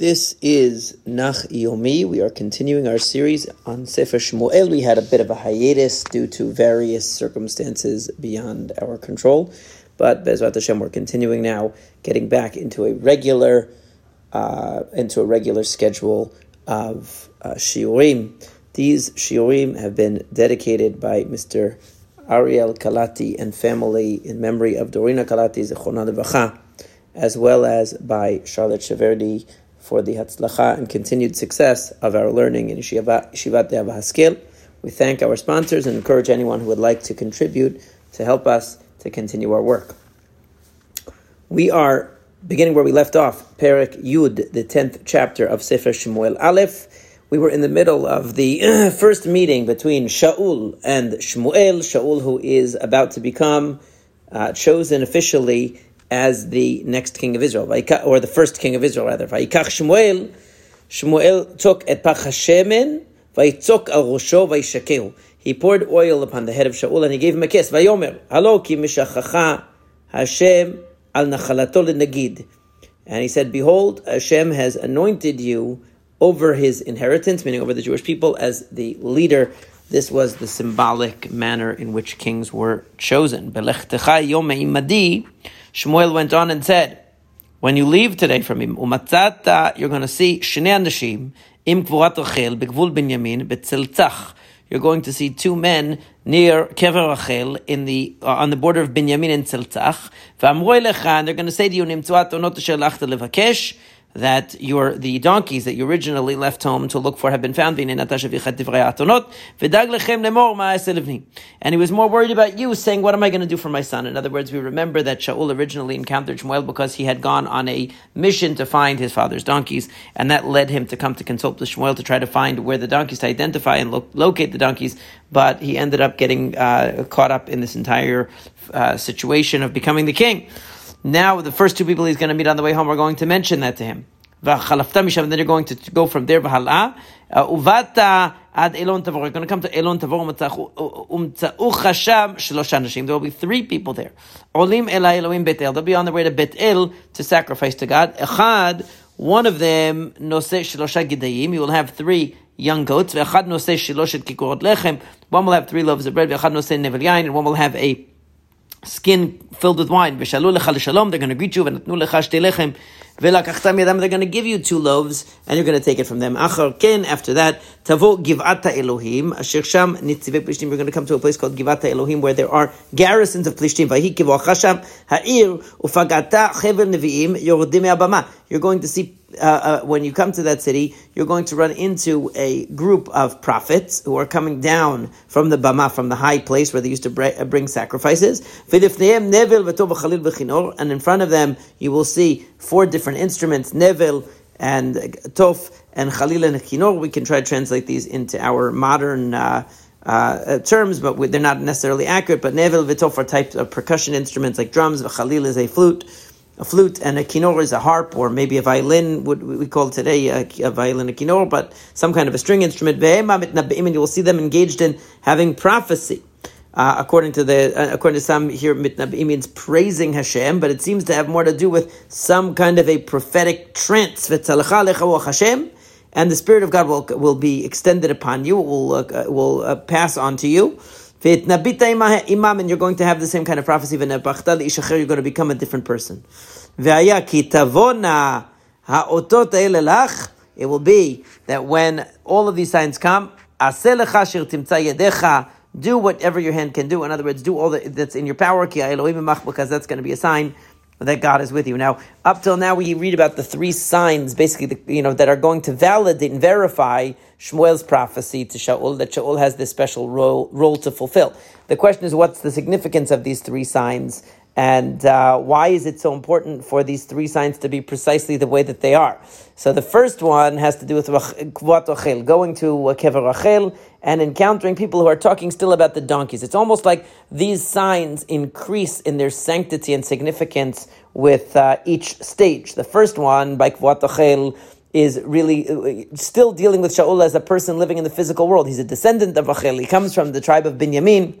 This is Nach Yomi. We are continuing our series on Sefer Shmuel. We had a bit of a hiatus due to various circumstances beyond our control, but Bezrat Hashem, we're continuing now, getting back into a regular, uh, into a regular schedule of uh, shiurim. These shiurim have been dedicated by Mr. Ariel Kalati and family in memory of Dorina Kalati Zechona Levacha, as well as by Charlotte Shaverdi for the Hatzlacha and continued success of our learning in Yeshivat De'ava Haskel. We thank our sponsors and encourage anyone who would like to contribute to help us to continue our work. We are beginning where we left off, Perek Yud, the 10th chapter of Sefer Shmuel Aleph. We were in the middle of the first meeting between Shaul and Shmuel. Shaul, who is about to become uh, chosen officially as the next king of Israel, or the first king of Israel, rather. Vayikach Shmuel, Shmuel took et pach Hashemen, vayitzok al rosho vayishakehu. He poured oil upon the head of Shaul and he gave him a kiss. Vayomer, halo ki mishachacha Hashem al nachalato. And he said, Behold, Hashem has anointed you over his inheritance, meaning over the Jewish people, as the leader. This was the symbolic manner in which kings were chosen. Shmuel went on and said, when you leave today from him, umatzata, you're going to see shnei anashim im kvurat Rachel begvul Binyamin betzeltzach. You're going to see two men near Kever Rachel in the uh, on the border of Binyamin and Tzeltzach. And they're going to say to you, Nimtzuat onot levakesh that your the donkeys that you originally left home to look for have been found. And he was more worried about you, saying, "What am I going to do for my son?" In other words, we remember that Shaul originally encountered Shmuel because he had gone on a mission to find his father's donkeys, and that led him to come to consult with Shmuel to try to find where the donkeys to identify and lo- locate the donkeys. But he ended up getting uh, caught up in this entire uh, situation of becoming the king. Now, the first two people he's going to meet on the way home are going to mention that to him. Then you're going to go from there. Uh, uvata ad Elon. You're going to come to Elon Tavor. There will be three people there. Olim Elohim Betel. They'll be on their way to bet el to sacrifice to God. One of them. You will have three young goats. One will have three loaves of bread. And one will have a skin filled with wine. They're going to greet you. They're going to give you two loaves, and you're going to take it from them. After that, tavo givata Elohim. Asher sham nitzive plishtim. You're going to come to a place called givata Elohim, where there are garrisons of plishtim. Vahi kivochasham ha'ir ufagata chevel neviim yordim abama. You're going to see uh, uh, when you come to that city, you're going to run into a group of prophets who are coming down from the Bama, from the high place where they used to uh, bring sacrifices. And in front of them, you will see four different instruments, Nevil and Tof and Khalil and Kinor. We can try to translate these into our modern uh, uh, terms, but they're not necessarily accurate. But Nevil, Vitof are types of percussion instruments like drums, Khalil is a flute a flute and a kinor is a harp, or maybe a violin, would we call today a, a violin, a kinor, but some kind of a string instrument. And you will see them engaged in having prophecy. Uh, according to the uh, according to some here, mitnabim means praising Hashem, but it seems to have more to do with some kind of a prophetic trance. And the Spirit of God will will be extended upon you. It will uh, will uh, pass on to you. Imam, and you're going to have the same kind of prophecy. You're going to become a different person. It will be that when all of these signs come, do whatever your hand can do. In other words, do all that's in your power, because that's going to be a sign that God is with you. Now, up till now, we read about the three signs, basically, the, you know, that are going to validate and verify Shmuel's prophecy to Shaul that Shaul has this special role, role to fulfill. The question is, what's the significance of these three signs? And uh, why is it so important for these three signs to be precisely the way that they are? So the first one has to do with Rachel, going to Kever Rachel and encountering people who are talking still about the donkeys. It's almost like these signs increase in their sanctity and significance with uh, each stage. The first one, by Rachel, is really uh, still dealing with Shaul as a person living in the physical world. He's a descendant of Rachel. He comes from the tribe of Binyamin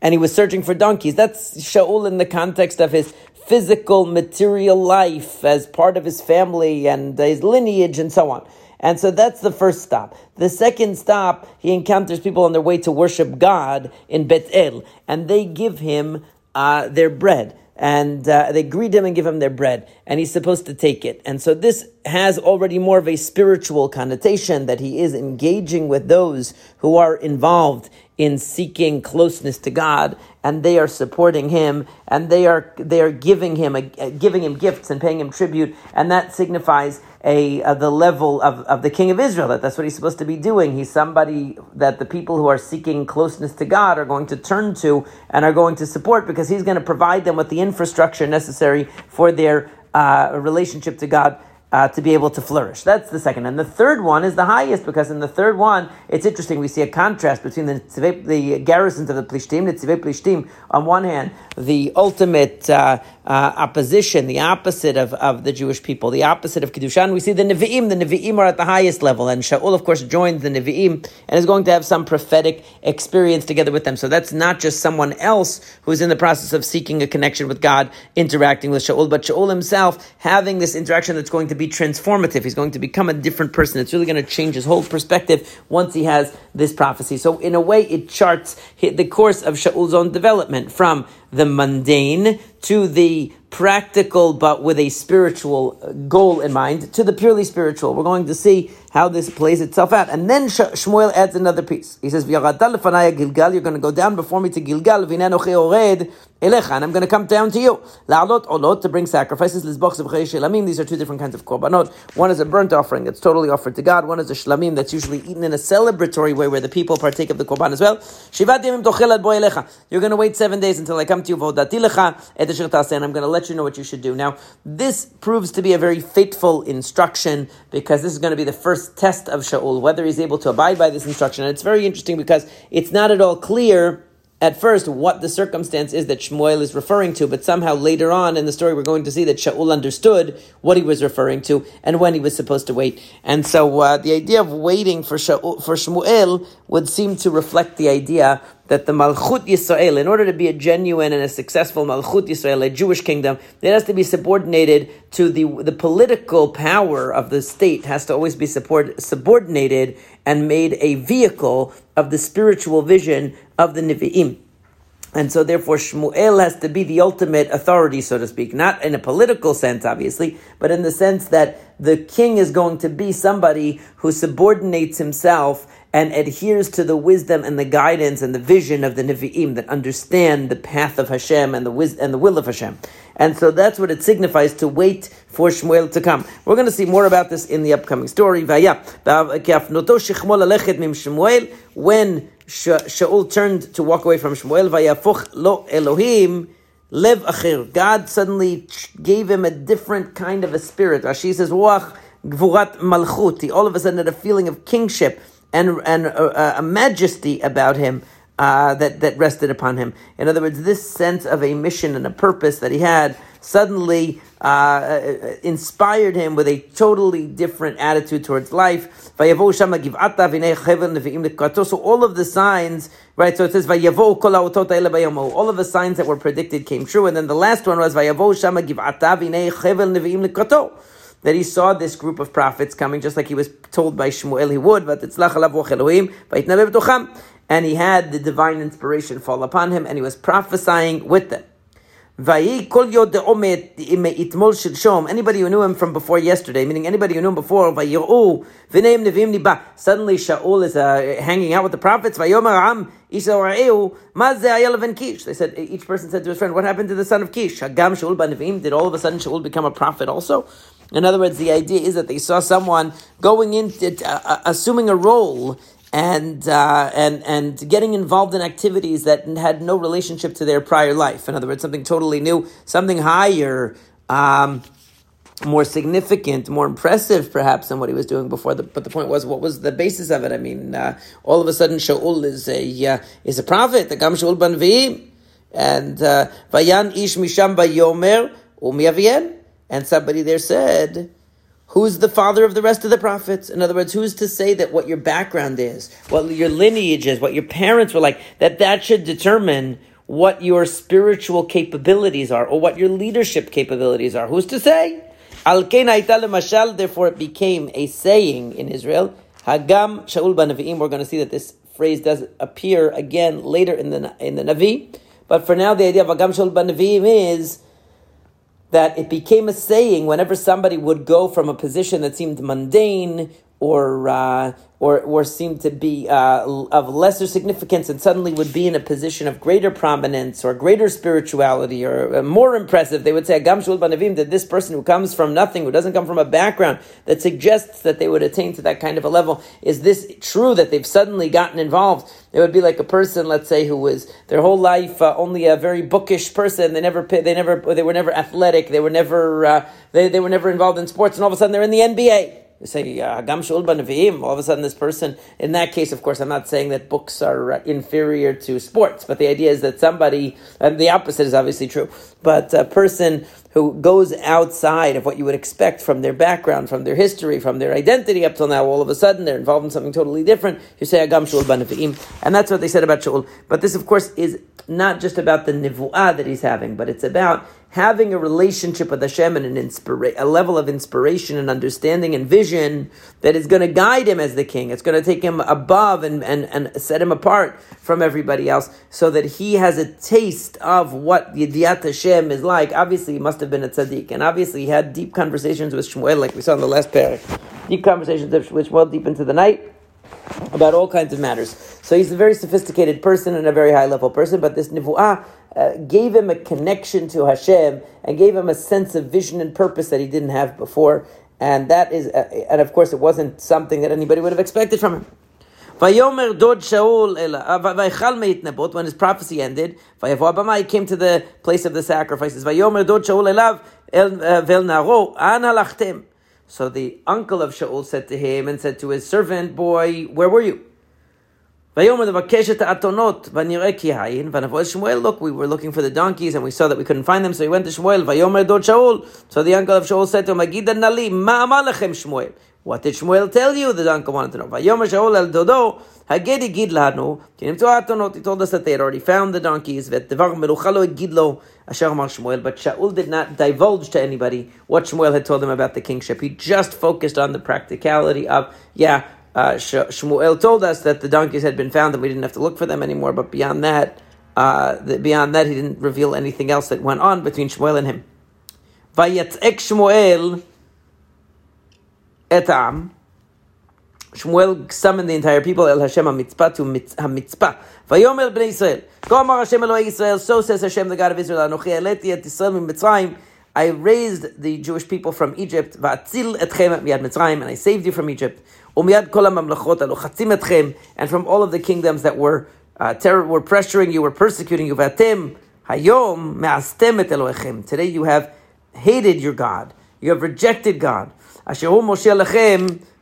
and he was searching for donkeys. That's Shaul in the context of his physical, material life as part of his family and his lineage and so on. And so that's the first stop. The second stop, he encounters people on their way to worship God in Bet El, and they give him uh, their bread and uh, they greet him and give him their bread, and he's supposed to take it. And so this has already more of a spiritual connotation that he is engaging with those who are involved in seeking closeness to God, and they are supporting him, and they are they are giving him a, giving him gifts and paying him tribute, and that signifies a, a, the level of, of the king of Israel. That that's what he's supposed to be doing. He's somebody that the people who are seeking closeness to God are going to turn to and are going to support because he's going to provide them with the infrastructure necessary for their uh, relationship to God uh, to be able to flourish. That's the second. And the third one is the highest because in the third one, it's interesting. We see a contrast between the, the garrisons of the Plishtim, the Tzivei Plishtim, on one hand, the ultimate uh, uh, opposition, the opposite of, of the Jewish people, the opposite of Kiddushan. We see the Nevi'im. The Nevi'im are at the highest level. And Shaul, of course, joins the Nevi'im and is going to have some prophetic experience together with them. So that's not just someone else who's in the process of seeking a connection with God, interacting with Shaul, but Shaul himself having this interaction that's going to be be transformative. He's going to become a different person. It's really going to change his whole perspective once he has this prophecy. So, in a way, it charts the course of Shaul's own development from the mundane to the practical but with a spiritual uh, goal in mind to the purely spiritual. We're going to see how this plays itself out. And then Shmuel adds another piece. He says, Gilgal, you're going to go down before me to Gilgal, and I'm going to come down to you. La'alot olot, to bring sacrifices, shlamim. These are two different kinds of korbanot. One is a burnt offering that's totally offered to God. One is a shlamim that's usually eaten in a celebratory way where the people partake of the korban as well. You're going to wait seven days until I come to you, and I'm going to let you know what you should do. Now, this proves to be a very fateful instruction because this is going to be the first test of Shaul, whether he's able to abide by this instruction. And it's very interesting because it's not at all clear at first what the circumstance is that Shmuel is referring to, but somehow later on in the story we're going to see that Shaul understood what he was referring to and when he was supposed to wait. And so uh, the idea of waiting for, Shaul, for Shmuel would seem to reflect the idea that the Malchut Yisrael, in order to be a genuine and a successful Malchut Yisrael, a Jewish kingdom, it has to be subordinated to the, the political power of the state, has to always be support, subordinated and made a vehicle of the spiritual vision of the Nevi'im. And so therefore Shmuel has to be the ultimate authority, so to speak. Not in a political sense, obviously, but in the sense that the king is going to be somebody who subordinates himself and adheres to the wisdom and the guidance and the vision of the Nevi'im that understand the path of Hashem and the wis- and the will of Hashem. And so that's what it signifies to wait for Shmuel to come. We're going to see more about this in the upcoming story. When Shaul turned to walk away from Shmuel, lo Elohim, lev acher. God suddenly gave him a different kind of a spirit. Rashi says, ruach gvurat malchut. All of a sudden had a feeling of kingship and, and a, a majesty about him uh, that, that rested upon him. In other words, this sense of a mission and a purpose that he had suddenly uh, uh inspired him with a totally different attitude towards life. So all of the signs, right? So it says, all of the signs that were predicted came true. And then the last one was, that he saw this group of prophets coming, just like he was told by Shmuel he would, but and he had the divine inspiration fall upon him, and he was prophesying with them. Anybody who knew him from before yesterday, meaning anybody who knew him before, suddenly Shaul is uh, hanging out with the prophets. They said, each person said to his friend, What happened to the son of Kish? Did all of a sudden Shaul become a prophet also? In other words, the idea is that they saw someone going into, uh, uh, assuming a role and uh, and and getting involved in activities that had no relationship to their prior life. In other words, something totally new, something higher, um, more significant, more impressive, perhaps than what he was doing before. The, but the point was, what was the basis of it? I mean, uh, all of a sudden, Shaul is a uh, is a prophet. The Gam Shaul Banvi, and uh, Vayan Ish Misham Bayomer Umiavien, and somebody there said. Who's the father of the rest of the prophets? In other words, who's to say that what your background is, what your lineage is, what your parents were like, that that should determine what your spiritual capabilities are or what your leadership capabilities are. Who's to say? Al mashal, therefore it became a saying in Israel. Hagam Shaul Banaviim. We're going to see that this phrase does appear again later in the in the Navi. But for now, the idea of Hagam Shaul Banaviim is that it became a saying whenever somebody would go from a position that seemed mundane or uh, or or seemed to be uh, of lesser significance and suddenly would be in a position of greater prominence or greater spirituality or uh, more impressive, they would say Agam Shul Banavim that this person who comes from nothing, who doesn't come from a background that suggests that they would attain to that kind of a level, is this true that they've suddenly gotten involved? It would be like a person, let's say, who was their whole life uh, only a very bookish person. They never, they never, they were never athletic. They were never, uh, they, they were never involved in sports, and all of a sudden they're in the NBA say Hagam Shul all of a sudden this person, in that case, of course, I'm not saying that books are uh, inferior to sports, but the idea is that somebody, and the opposite is obviously true, but a person who goes outside of what you would expect from their background, from their history, from their identity up till now, all of a sudden they're involved in something totally different, you say Hagam Shul Nevi'im, and that's what they said about Shul. But this, of course, is not just about the nivu'ah that he's having, but it's about having a relationship with Hashem and an inspira- a level of inspiration and understanding and vision that is going to guide him as the king. It's going to take him above and, and, and set him apart from everybody else so that he has a taste of what Yediat Hashem is like. Obviously, he must have been a tzaddik, and obviously, he had deep conversations with Shmuel, like we saw in the last pair. Deep conversations with Shmuel deep into the night about all kinds of matters. So he's a very sophisticated person and a very high level person, but this nivu'ah uh, gave him a connection to Hashem and gave him a sense of vision and purpose that he didn't have before. And that is, uh, and of course, it wasn't something that anybody would have expected from him. Vayomer Shaul uh, when his prophecy ended, he came to the place of the sacrifices. Vayomer Dod Shaul elav uh, vel naro an. So the uncle of Shaul said to him and said to his servant boy, "Where were you?" Look, we were looking for the donkeys and we saw that we couldn't find them, so we went to Shmuel. So the uncle of Shaul said to him, What did Shmuel tell you? The uncle wanted to know. He told us that they had already found the donkeys. But Shaul did not divulge to anybody what Shmuel had told him about the kingship. He just focused on the practicality of, yeah, uh, Shmuel told us that the donkeys had been found and we didn't have to look for them anymore. But beyond that, uh, beyond that, he didn't reveal anything else that went on between Shmuel and him. Vayetzek Shmuel etam. Shmuel summoned the entire people, El Hashem HaMitzpah, to HaMitzpah. Vayomer bnei Israel. Ko amar Hashem Eloi Israel, so says Hashem, the God of Israel, Anochi eleti et Israel min Mitzrayim, I raised the Jewish people from Egypt, va'atzil etchem miyad Mitzrayim, and I saved you from Egypt. Umiyad kol ha'mamlachot alochatzim etchem, and from all of the kingdoms that were uh, terror, were pressuring you, were persecuting you. V'atem hayom me'astem et Elohechem. Today you have hated your God. You have rejected God. Asher hu Moshe lechem mikol ra'otechem betzorotechem.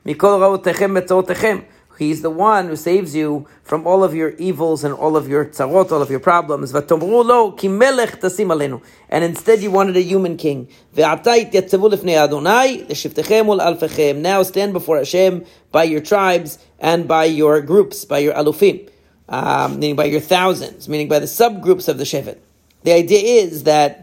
He's the one who saves you from all of your evils and all of your tzarot, all of your problems. And instead you wanted a human king. Now stand before Hashem by your tribes and by your groups, by your alufim, um, meaning by your thousands, meaning by the subgroups of the Shevet. The idea is that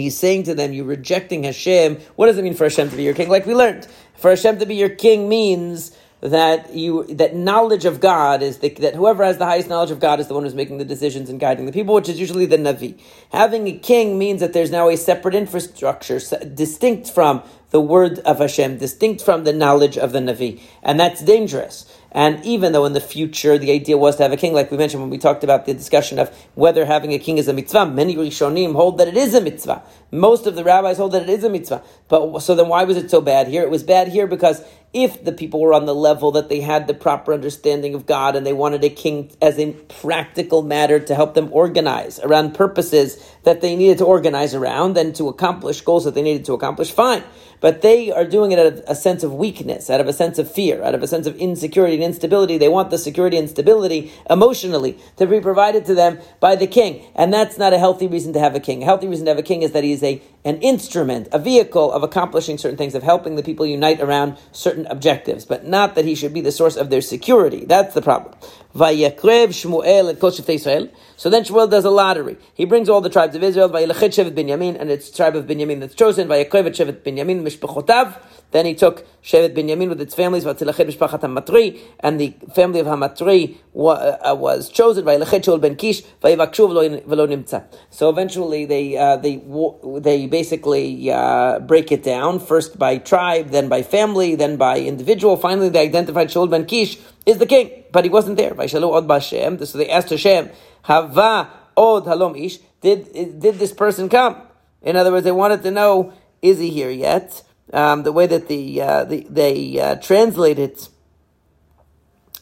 he's saying to them, you're rejecting Hashem. What does it mean for Hashem to be your king? Like we learned, for Hashem to be your king means that you that knowledge of God is the, that whoever has the highest knowledge of God is the one who's making the decisions and guiding the people, which is usually the Navi. Having a king means that there's now a separate infrastructure distinct from the word of Hashem, distinct from the knowledge of the Navi, and that's dangerous. And even though in the future the idea was to have a king, like we mentioned when we talked about the discussion of whether having a king is a mitzvah, many Rishonim hold that it is a mitzvah. Most of the rabbis hold that it is a mitzvah. But so then why was it so bad here? It was bad here because if the people were on the level that they had the proper understanding of God and they wanted a king as a practical matter to help them organize around purposes that they needed to organize around and to accomplish goals that they needed to accomplish, fine. But they are doing it out of a sense of weakness, out of a sense of fear, out of a sense of insecurity and instability. They want the security and stability emotionally to be provided to them by the king. And that's not a healthy reason to have a king. A healthy reason to have a king is that he is a, an instrument, a vehicle of accomplishing certain things, of helping the people unite around certain objectives, but not that he should be the source of their security. That's the problem. Vayakrev Shmuel et Kol Israel. So then Shmuel does a lottery. He brings all the tribes of Israel, Vayelachet Shevet Binyamin, and it's tribe of Binyamin that's chosen, Vayakrev et Shevet Binyamin, Mishpachotav. Then he took Shevet Binyamin with its families, Vatilachet Mishpachat HaMatri, and the family of Hamatri uh, was chosen, Vayelachet Shaul ben Kish, Vayivakshu velo nimtza. So eventually they, uh, they, they basically uh, break it down, first by tribe, then by family, then by individual. Finally they identified Shaul ben Kish is the king, but he wasn't there. So they asked Hashem, Hava od halom ish. Did did this person come? In other words, they wanted to know is he here yet? Um, the way that the, uh, the they uh, translate it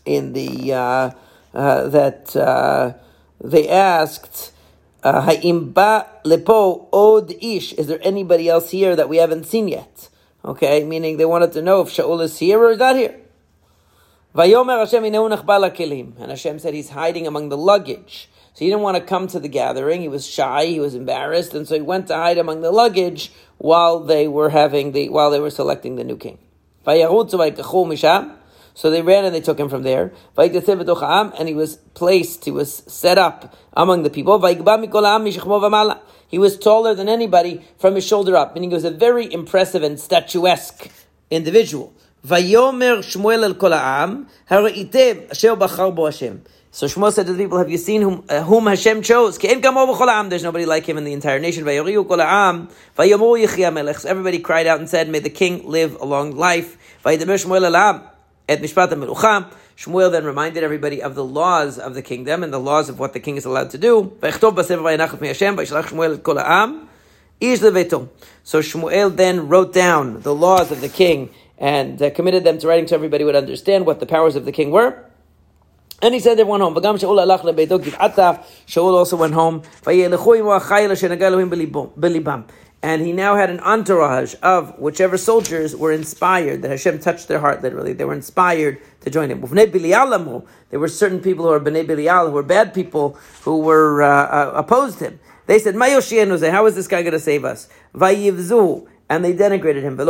in the uh, uh that uh, they asked. Uh, Ha'imba lepo od ish. Is there anybody else here that we haven't seen yet? Okay, meaning they wanted to know if Shaul is here or is not here. Vayomer Hashem And Hashem said he's hiding among the luggage. So he didn't want to come to the gathering. He was shy. He was embarrassed, and so he went to hide among the luggage while they were having the while they were selecting the new king. So they ran and they took him from there. And he was placed. He was set up among the people. He was taller than anybody from his shoulder up, meaning he was a very impressive and statuesque individual. Vayomer Shmuel el kol ha'am, hara'item asher bachar bo Hashem. So Shmuel said to the people, have you seen whom, uh, whom Hashem chose? There's nobody like him in the entire nation. Everybody cried out and said, may the king live a long life. Shmuel then reminded everybody of the laws of the kingdom and the laws of what the king is allowed to do. So Shmuel then wrote down the laws of the king and uh, committed them to writing so everybody would understand what the powers of the king were. And he said they went home. Shaul also went home. And he now had an entourage of whichever soldiers were inspired, that Hashem touched their heart literally. They were inspired to join him. There were certain people who were Bnei Belial, who were bad people, who were uh, uh, opposed him. They said, How is this guy going to save us? And they denigrated him. They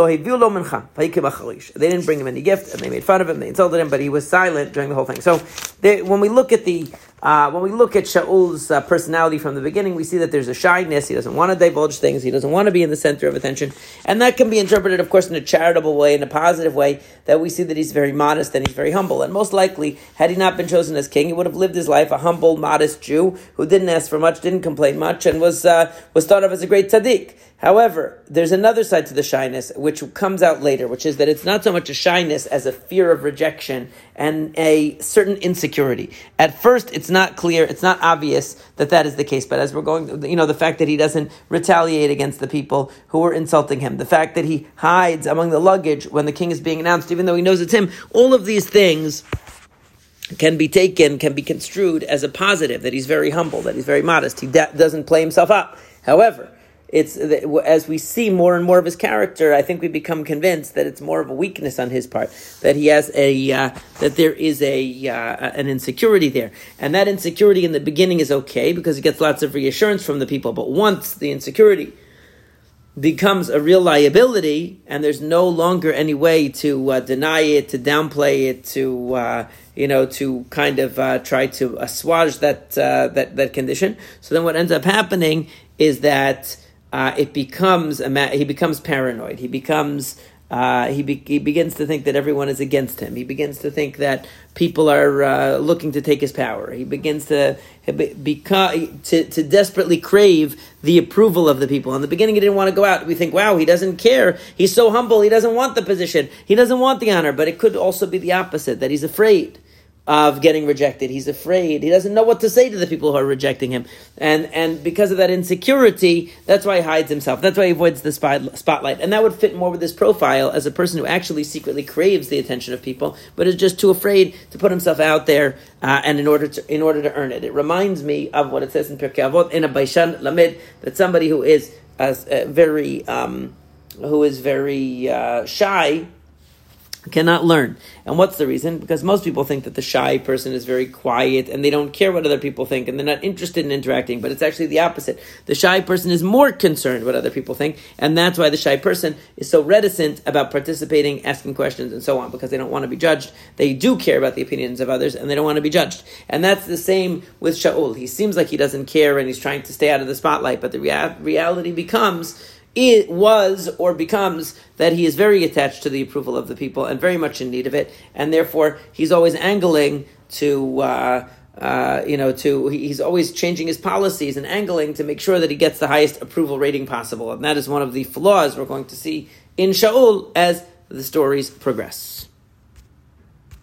didn't bring him any gift, and they made fun of him. They insulted him, but he was silent during the whole thing. So, they, when we look at the uh, when we look at Shaul's uh, personality from the beginning, we see that there's a shyness. He doesn't want to divulge things. He doesn't want to be in the center of attention, and that can be interpreted, of course, in a charitable way, in a positive way. That we see that he's very modest and he's very humble. And most likely, had he not been chosen as king, he would have lived his life a humble, modest Jew who didn't ask for much, didn't complain much, and was uh, was thought of as a great tzaddik. However, there's another side to the shyness, which comes out later, which is that it's not so much a shyness as a fear of rejection and a certain insecurity. At first, it's not clear, it's not obvious that that is the case, but as we're going, you know, the fact that he doesn't retaliate against the people who are insulting him, the fact that he hides among the luggage when the king is being announced, even though he knows it's him, all of these things can be taken, can be construed as a positive, that he's very humble, that he's very modest, he doesn't play himself up. However, it's as we see more and more of his character, I think we become convinced that it's more of a weakness on his part, that he has a uh, that there is a uh, an insecurity there, and that insecurity in the beginning is okay because he gets lots of reassurance from the people, but once the insecurity becomes a real liability, and there's no longer any way to uh, deny it, to downplay it, to uh, you know, to kind of uh, try to assuage that uh, that that condition. So then, what ends up happening is that uh, it becomes a ma- he becomes paranoid. He becomes uh, he, be- he begins to think that everyone is against him. He begins to think that people are uh, looking to take his power. He begins to to, to desperately crave the approval of the people. In the beginning, he didn't want to go out. We think, wow, he doesn't care. He's so humble. He doesn't want the position. He doesn't want the honor. But it could also be the opposite that he's afraid of getting rejected. He's afraid. He doesn't know what to say to the people who are rejecting him. And, and because of that insecurity, that's why he hides himself. That's why he avoids the spotlight. And that would fit more with his profile as a person who actually secretly craves the attention of people, but is just too afraid to put himself out there uh, and in order to in order to earn it. It reminds me of what it says in Pirkei Avot in a Baishan Lamed that somebody who is uh, very um, who is very uh, shy cannot learn. And what's the reason? Because most people think that the shy person is very quiet and they don't care what other people think and they're not interested in interacting, but it's actually the opposite. The shy person is more concerned what other people think, and that's why the shy person is so reticent about participating, asking questions, and so on, because they don't want to be judged. They do care about the opinions of others and they don't want to be judged. And that's the same with Shaul. He seems like he doesn't care and he's trying to stay out of the spotlight, but the rea- reality becomes it was or becomes that he is very attached to the approval of the people and very much in need of it, and therefore he's always angling to. Uh, uh, you know, to he's always changing his policies and angling to make sure that he gets the highest approval rating possible, and that is one of the flaws we're going to see in Shaul as the stories progress.